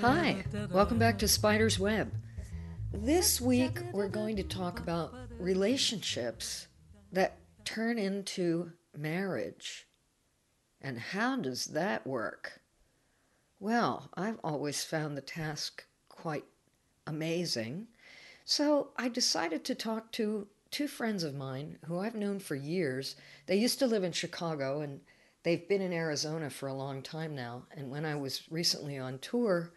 Hi, welcome back to Spider's Web. This week we're going to talk about relationships that turn into marriage. And how does that work? Well, I've always found the task quite amazing. So I decided to talk to two friends of mine who I've known for years. They used to live in Chicago and they've been in Arizona for a long time now. And when I was recently on tour,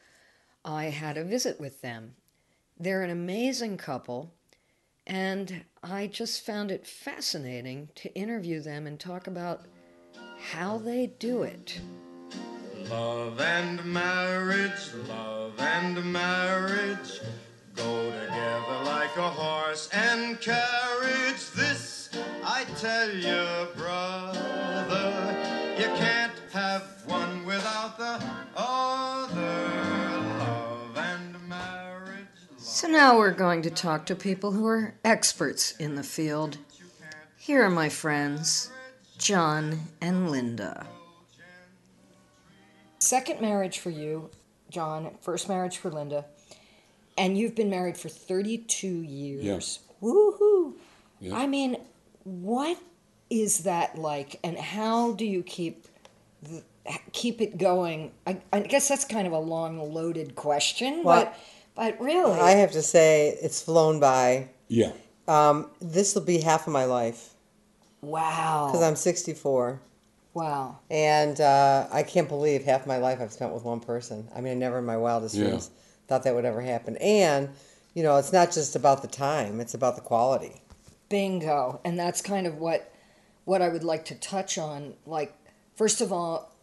I had a visit with them. They're an amazing couple, and I just found it fascinating to interview them and talk about how they do it. Love and marriage, love and marriage go together like a horse and carriage. This I tell you, brother, you can't have one without the other. Love and marriage. So now we're going to talk to people who are experts in the field. Here are my friends, John and Linda. Second marriage for you, John. First marriage for Linda. And you've been married for 32 years. Yes. Woohoo! Yeah. I mean, what is that like, and how do you keep the, keep it going? I, I guess that's kind of a long, loaded question, Well, but but really, I have to say, it's flown by. Yeah. Um, this will be half of my life wow, because I'm 64, wow. and uh, I can't believe half my life I've spent with one person. I mean, I never in my wildest Yeah. dreams thought that would ever happen. And you know, it's not just about the time; it's about the quality. Bingo. And that's kind of what what I would like to touch on. Like, first of all,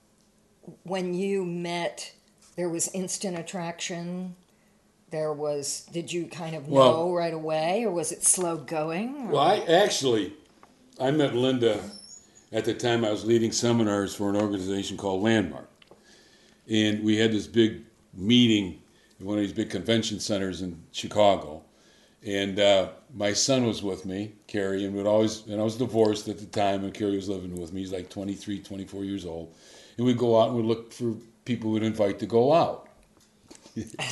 when you met, there was instant attraction. There was. Did you kind of Well- know right away, or was it slow going? Well, I actually, I met Linda at the time I was leading seminars for an organization called Landmark, and we had this big meeting in one of these big convention centers in Chicago, and uh, my son was with me, Carrie, and we'd always, and I was divorced at the time, and Carrie was living with me. He's like 23, 24 years old, and we'd go out and we'd look for people we'd invite to go out.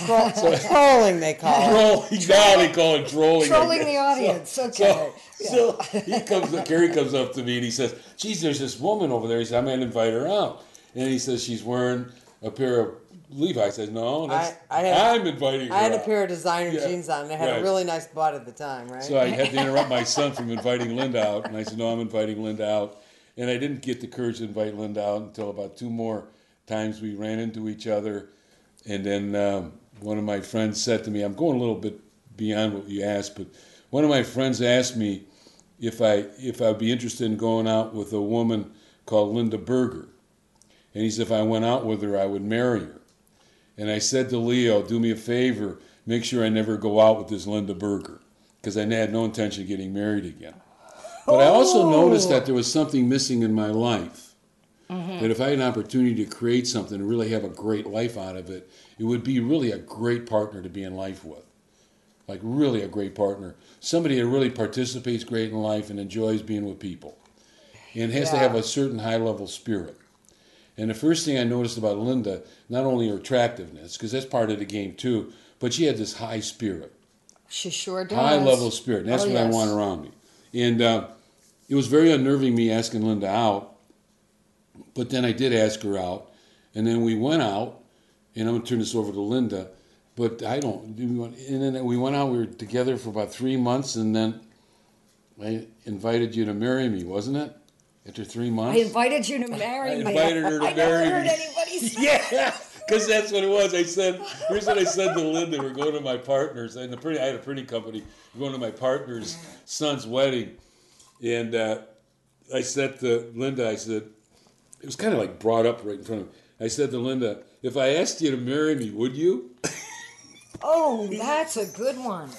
Tro- trolling, they call it. Trolling, now they call it trolling. Trolling the audience. okay. So, so he comes, Gary comes up to me and he says, "Geez, there's this woman over there." He said, "I'm gonna invite her out," and he says she's wearing a pair of Levi's. I said, "No, that's, I- I had- I'm inviting her." I had a pair of designer Yeah, jeans on. and I had right. a really nice butt at the time, right? So I had to interrupt my son from inviting Linda out, and I said, "No, I'm inviting Linda out." And I didn't get the courage to invite Linda out until about two more times we ran into each other, and then um, one of my friends said to me, "I'm going a little bit beyond what you asked, but one of my friends asked me if I if I'd be interested in going out with a woman called Linda Berger, and he said if I went out with her, I would marry her." And I said to Leo, "Do me a favor, make sure I never go out with this Linda Berger." Because I had no intention of getting married again. But I also noticed that there was something missing in my life. That if I had an opportunity to create something and really have a great life out of it, it would be really a great partner to be in life with. Like, really a great partner. Somebody that really participates great in life and enjoys being with people. And has to have a certain high level spirit. And the first thing I noticed about Linda, not only her attractiveness, because that's part of the game too, but she had this high spirit She sure does. high level spirit. And that's Oh, what I want around me. And uh, it was very unnerving me asking Linda out, but then I did ask her out, and then we went out, and I'm gonna turn this over to Linda. But I don't. And then we went out. We were together for about three months, and then I invited you to marry me, wasn't it? After three months, I invited you to marry I me. invited her to I marry never heard me. anybody say Yeah, because that's what it was. I said, here's what I said to Linda. We're going to my partner's, and the pretty, I had a pretty company. We're going to my partner's son's wedding, and uh, I said to Linda, I said, it was kind of like brought up right in front of me. I said to Linda, if I asked you to marry me, would you? Oh, that's a good one.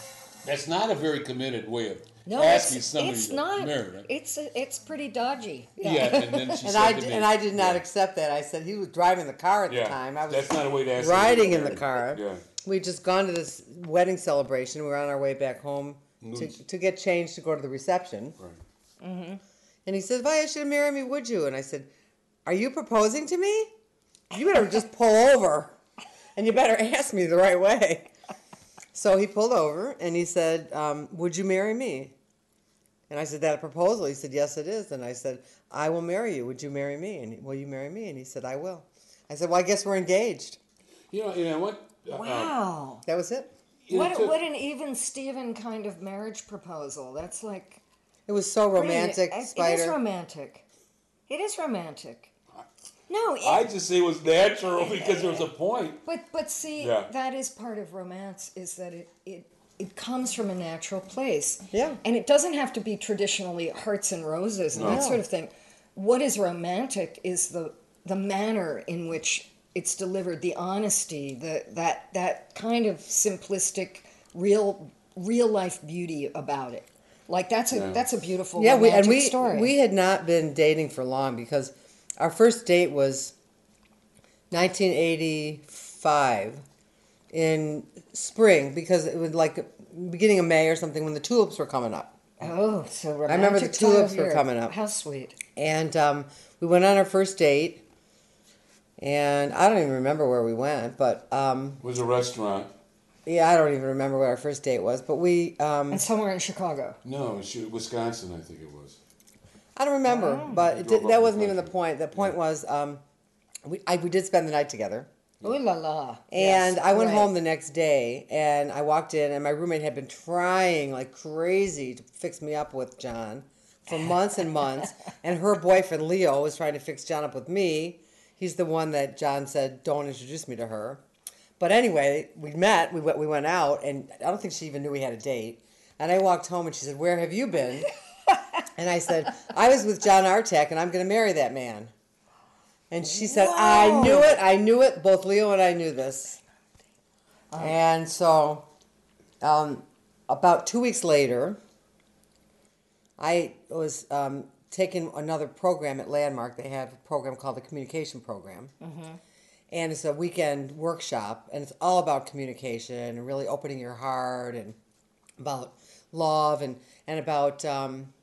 That's not a very committed way of No, asking it's, somebody it's to not. marry, right? It's it's pretty dodgy. yeah. and then she And said I to me, and I did not yeah, accept that. I said he was driving the car at Yeah, the time. I was that's not a way to ask riding somebody in the car. Yeah. We'd just gone to this wedding celebration. We were on our way back home to, to get changed to go to the reception. Right. Mm-hmm. And he said, "If I asked you to marry me, would you?" And I said, "Are you proposing to me? You better just pull over, and you better ask me the right way." So he pulled over and he said, um, "Would you marry me?" And I said, "That a proposal?" He said, "Yes, it is." And I said, "I will marry you. Would you marry me?" And he, will you marry me? And he said, "I will." I said, "Well, I guess we're engaged." You know, you know what? uh, Wow. That was it. you know, What, to- what an even Steven kind of marriage proposal. That's like It was so pretty- romantic, it- It is romantic. It is romantic. No, it, I just say it was natural because there was a point. but but see, Yeah. that is part of romance. Is that it it it comes from a natural place. Yeah. and it doesn't have to be traditionally hearts and roses and that sort of thing. What is romantic is the the manner in which it's delivered, the honesty, the that that kind of simplistic, real real life beauty about it. Like that's a Yeah. that's a beautiful Yeah, we, and we story. we had not been dating for long because our first date was 1985 in spring because it was like beginning of May or something when the tulips were coming up. oh, so romantic. I remember the time tulips were coming up. How sweet. And um, we went on our first date, and I don't even remember where we went, but um, It was a restaurant. yeah, I don't even remember what our first date was. But we, um, And somewhere in Chicago. No, it was Wisconsin, I think it was. I don't remember, but it Drove did, up that the wasn't even the country. point. The point was um, we I, we did spend the night together. Ooh la la. And Yes, I went right. home the next day and I walked in and my roommate had been trying like crazy to fix me up with John for months and months. and her boyfriend Leo was trying to fix John up with me. He's the one that John said, don't introduce me to her. But anyway, we met, we went, we went out, and I don't think she even knew we had a date. And I walked home and she said, Where have you been? and I said, I was with John Artek and I'm going to marry that man. And she said, I knew it. I knew it. Both Leo and I knew this. and so, um, about two weeks later, I was um, taking another program at Landmark. They have a program called the Communication Program. And it's a weekend workshop, and it's all about communication and really opening your heart and about love and, and about, um,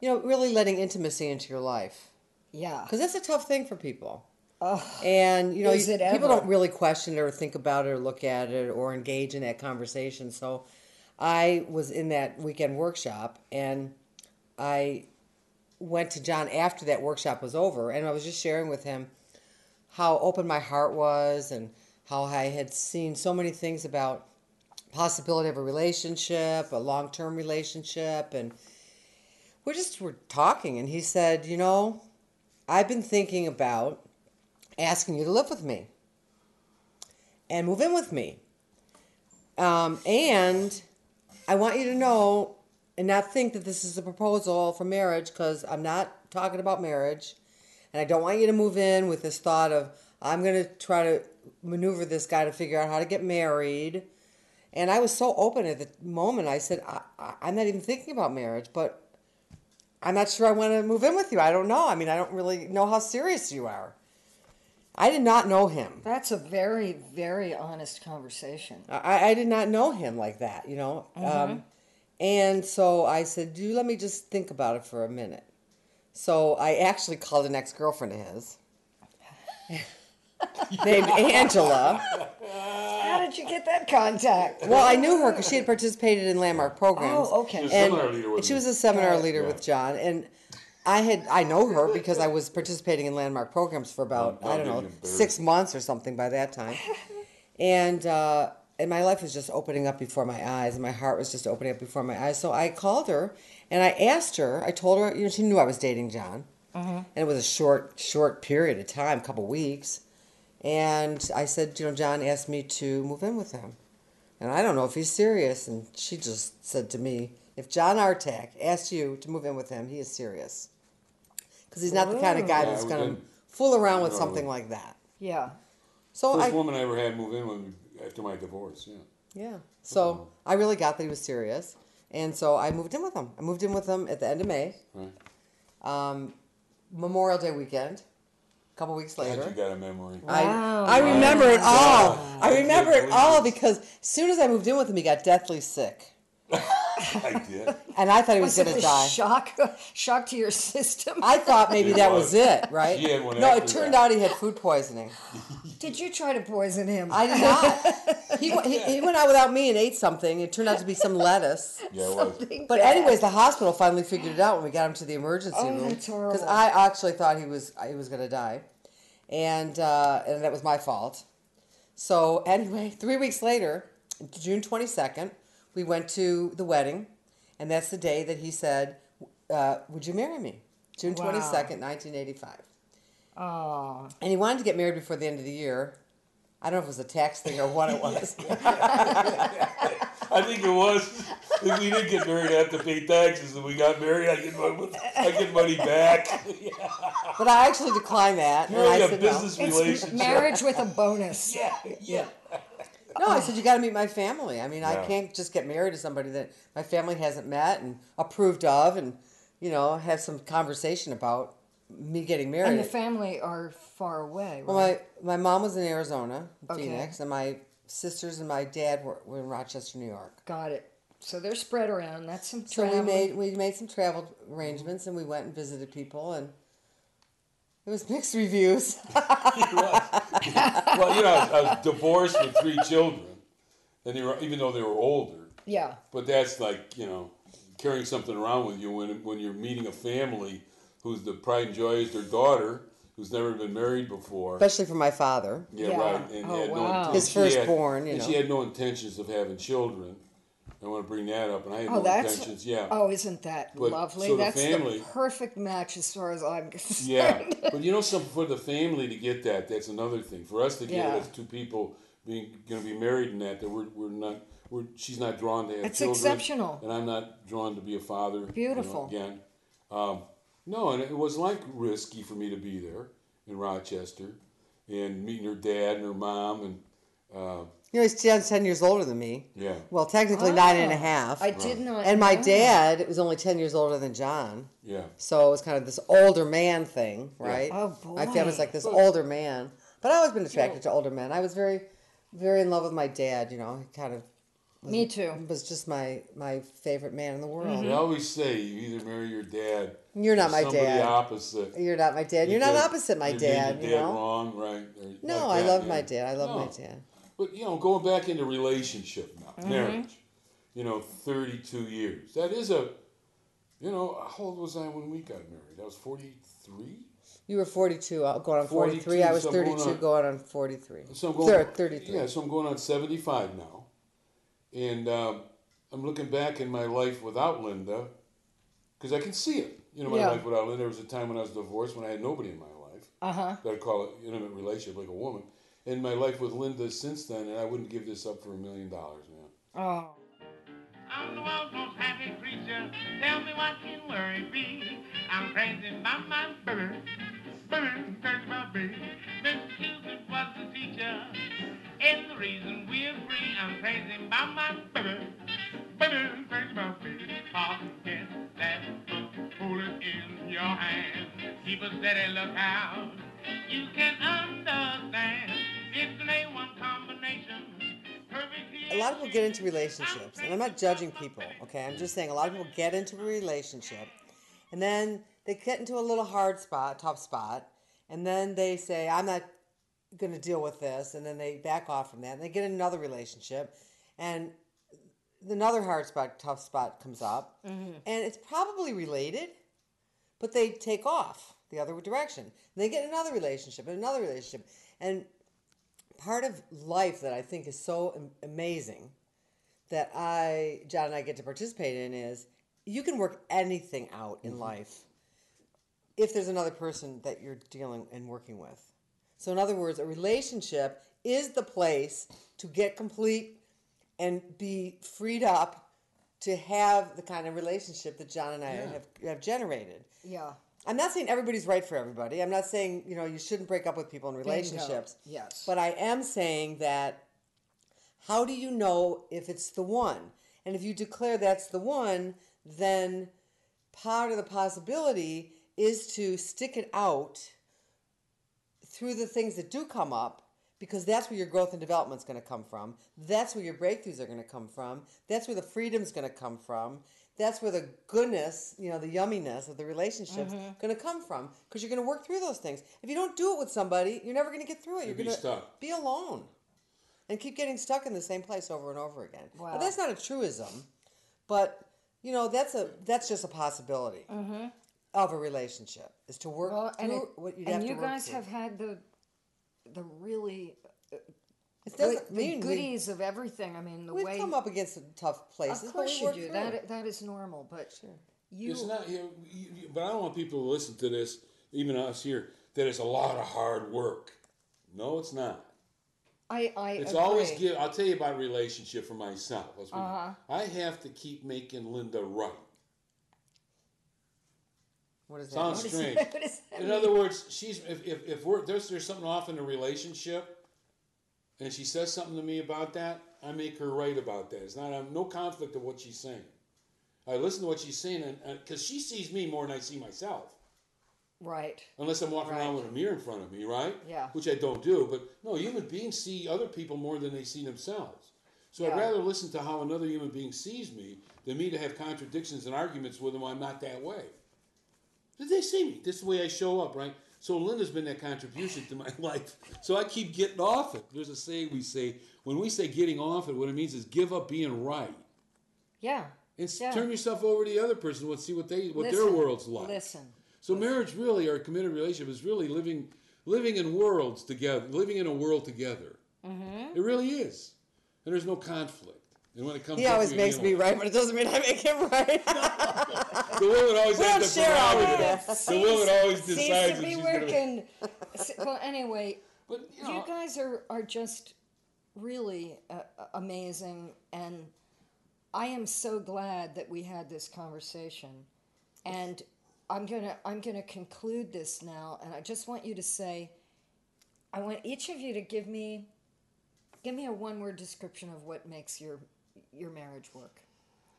you know, really letting intimacy into your life Yeah. because that's a tough thing for people. Oh, And you know, Is you- it people don't really question it or think about it or look at it or engage in that conversation. So, I was in that weekend workshop, and I went to John after that workshop was over, and I was just sharing with him how open my heart was and how I had seen so many things about possibility of a relationship, a long term relationship, and we just were talking, and he said, you know, I've been thinking about asking you to live with me and move in with me. Um, and I want you to know and not think that this is a proposal for marriage because I'm not talking about marriage. And I don't want you to move in with this thought of, I'm going to try to maneuver this guy to figure out how to get married. And I was so open at the moment. I said, I, I'm not even thinking about marriage, but I'm not sure I want to move in with you. I don't know. I mean, I don't really know how serious you are. I did not know him. that's a very, very honest conversation. I, I did not know him like that, you know. Um, and so I said, "Do let me just think about it for a minute." So I actually called an ex girlfriend of his named Angela. How did you get that contact? Well, I knew her because she had participated in landmark programs. Oh, okay. She was a and seminar leader with she was a seminar Right. leader Yeah. with John, and I had I know her because I was participating in landmark programs for about I don't don't know six months or something by that time, and uh, and my life was just opening up before my eyes, and my heart was just opening up before my eyes. So I called her and I asked her. I told her, you know, she knew I was dating John, and it was a short short period of time, a couple weeks, and I said, you know, John asked me to move in with him. And I don't know if he's serious. And she just said to me, if John Artak asked you to move in with him, he is serious. Because he's not the kind of guy Yeah, that's going to didn't- fool around with No. something like that. Yeah. So First I, woman I ever had move in with me after my divorce. Yeah. yeah. So I really got that he was serious. And so I moved in with him. I moved in with him at the end of May, Right. um, Memorial Day weekend. A couple weeks God, later. you got a memory. Wow. I, I remember it all. I I remember it all because as soon as I moved in with him, he got deathly sick. I did. And I thought he was, Was going to die. shock, shock to your system? I thought maybe It that was. was it, right? She had one no, it turned that. out he had food poisoning. Did you try to poison him? I did not. He, went- he, he went out without me and ate something. It turned out to be some lettuce. Yeah, it was. Something But bad. anyways, the hospital finally figured it out when we got him to the emergency Oh, room. Because I actually thought he was he was going to die, and uh, and that was my fault. So anyway, three weeks later, June twenty second, we went to the wedding, and that's the day that he said, uh, "Would you marry me?" June twenty second, nineteen eighty five. Oh, And he wanted to get married before the end of the year. I don't know if it was a tax thing or what it was. I think it was. If we didn't get married, I have to pay taxes, and we got married, I get money, I get money back. but I actually declined that. And Really I a said business no. it's relationship. marriage with a bonus. Yeah, yeah. No, I said you got to meet my family. I mean, I Yeah. can't just get married to somebody that my family hasn't met and approved of, and you know, have some conversation about me getting married. And the family are far away, well, my my mom was in Arizona, Okay. Phoenix, and my sisters and my dad were, were in Rochester, New York. Got it. So they're spread around. That's some So we made we made some travel arrangements, and we went and visited people, and it was mixed reviews. Well, you know, I was, I was divorced with three children, and they were even though they were older. Yeah. But that's like you know, carrying something around with you when when you're meeting a family whose the pride and joy is their daughter, who's never been married before. Especially for my father. Yeah, Yeah. right. And Oh, had no wow. His she had- firstborn, you and know. she had no intentions of having children. I want to bring that up, and I had Oh, no that's. intentions. Yeah. Oh, isn't that But, lovely? so the that's family- the perfect match as far as I'm concerned. Yeah, but you know something for the family to get that. That's another thing. For us to get Yeah. it as two people being going to be married in that, that we're, we're not. We're, she's not drawn to have It's children, exceptional. and I'm not drawn to be a father. you know, Beautiful. again, um, no, and it was like risky for me to be there in Rochester, and meeting her dad and her mom, and uh, You know, he's 10, 10 years older than me. yeah, Well, technically nine and a Oh. I did not. and my know. dad was only 10 years older than John. yeah. So it was kind of this older man thing, right? Oh, boy. My family's like this older man. But I've always been attracted to older men. I was very, very in love with my dad, you know. He kind of Me too. was just my, my favorite man in the world. Mm-hmm. They always say you either marry your dad. You're not or my somebody dad. opposite. You're not my dad. You're not opposite my you're getting dad, you know? wrong, right? or No, like I that, love yeah. my dad. I love my dad. But you know, going back into relationship now, Mm-hmm. marriage. You know, thirty-two years. That is a, you know, how old was I when we got married? I was forty-three. You were 42, uh, going on 43. 42, I was so I'm going 32, on- going on 43. So I'm going. Thir- 33. Yeah, so I'm going on seventy-five now, and um, I'm looking back in my life without Linda, because I can see it. You know, my Yeah. life without Linda. There was a time when I was divorced when I had nobody in my life. Uh huh. that I call it intimate relationship like a woman. And my life with Linda since then, and I wouldn't give this up for a million dollars, man. Oh. I'm the world's most happy creature. Tell me what can worry be? I'm crazy about my baby. Baby, crazy about me. Mr. Cupid was the teacher. And the reason we agree, I'm crazy about my baby. Baby, crazy about me. Pop, get that book, hold it in your hand. Keep a steady lookout. You can understand. It's an A1 combination. A lot of people get into relationships, and I'm not judging people, okay? I'm just saying a lot of people get into a relationship, and then they get into a little hard spot, tough spot, and then they say, I'm not going to deal with this, and then they back off from that, and they get another relationship, and another hard spot, tough spot comes up, mm-hmm. and it's probably related, but they take off the other direction. And they get another relationship, and another relationship, and part of life that I think is so amazing that I, John and I get to participate in is you can work anything out in mm-hmm. life if there's another person that you're dealing and working with. So, in other words, a relationship is the place to get complete and be freed up to have the kind of relationship that John and I have, have generated. Yeah. I'm not saying everybody's right for everybody. I'm not saying, you know, you shouldn't break up with people in relationships. Yes. But I am saying that how do you know if it's the one? And if you declare that's the one, then part of the possibility is to stick it out through the things that do come up because that's where your growth and development is going to come from. That's where your breakthroughs are going to come from. That's where the freedom's going to come from. That's where the goodness, you know, the yumminess of the relationship's mm-hmm. going to come from because you're going to work through those things. If you don't do it with somebody, you're never going to get through it. You're You'll be going to stuck. be alone and keep getting stuck in the same place over and over again. Wow. But that's not a truism, but you know, that's a that's just a possibility mm-hmm. of a relationship is to work Well, and, through it- what you'd and have to you guys through. have had the the really It doesn't the mean we- goodies of everything. I mean, the way We've way come up against some tough places, of course you do. through That that is normal, but you It's not, you, you, but I don't want people to listen to this, even us here, that it's a lot of hard work. No, it's not. I I It's agree. always give. I'll tell you about relationship for myself. Uh-huh. I have to keep making Linda right. What is that? Sounds What is- strange. what does that In mean? other words, she's if, if, if we're there's there's something off in a relationship, and she says something to me about that, I make her right about that. It's not I'm no conflict of what she's saying. I listen to what she's saying, and because she sees me more than I see myself. right. Unless I'm walking around with a mirror in front of me, right? Yeah. Which I don't do. But no, human beings see other people more than they see themselves. So I'd rather listen to how another human being sees me than me to have contradictions and arguments with them. I'm not that way. They see me. This is the way I show up, right? So Linda's been that contribution to my life. So I keep getting off it. There's a saying we say when we say getting off it, what it means is give up being right Yeah. and Yeah. turn yourself over to the other person. Let's see what they what their world's like. Listen. So marriage really, or a committed relationship, is really living living in worlds together, living in a world together. Mm-hmm. It really is, and there's no conflict. And when it comes, He always makes me right, but it doesn't mean I make him right. The woman always We has the prerogative. The woman always Seems decides to be working. Well, anyway, But you you guys are are just really uh, amazing, and I am so glad that we had this conversation. And I'm gonna I'm gonna conclude this now, and I just want you to say, I want each of you to give me give me a one word description of what makes your your marriage work.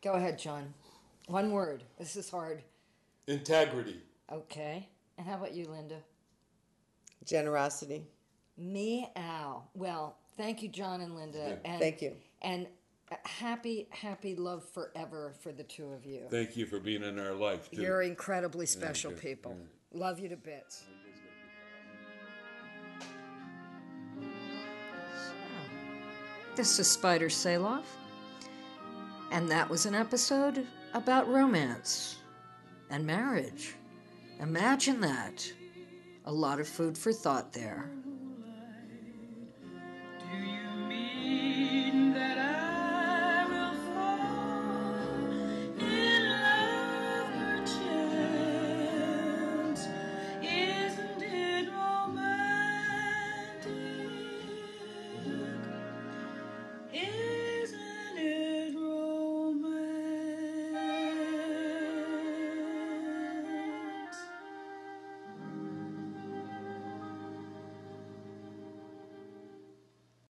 Go ahead, John. One word. This is hard. integrity. Okay. And how about you, Linda? Generosity. Meow. Well, thank you, John and Linda. Yeah. And, Thank you. And uh, happy, happy love forever for the two of you. Thank you for being in our life too. You're incredibly special good. people. Love you to bits. This is Spider Saloff, and that was an episode about romance and marriage. Imagine that. A lot of food for thought there.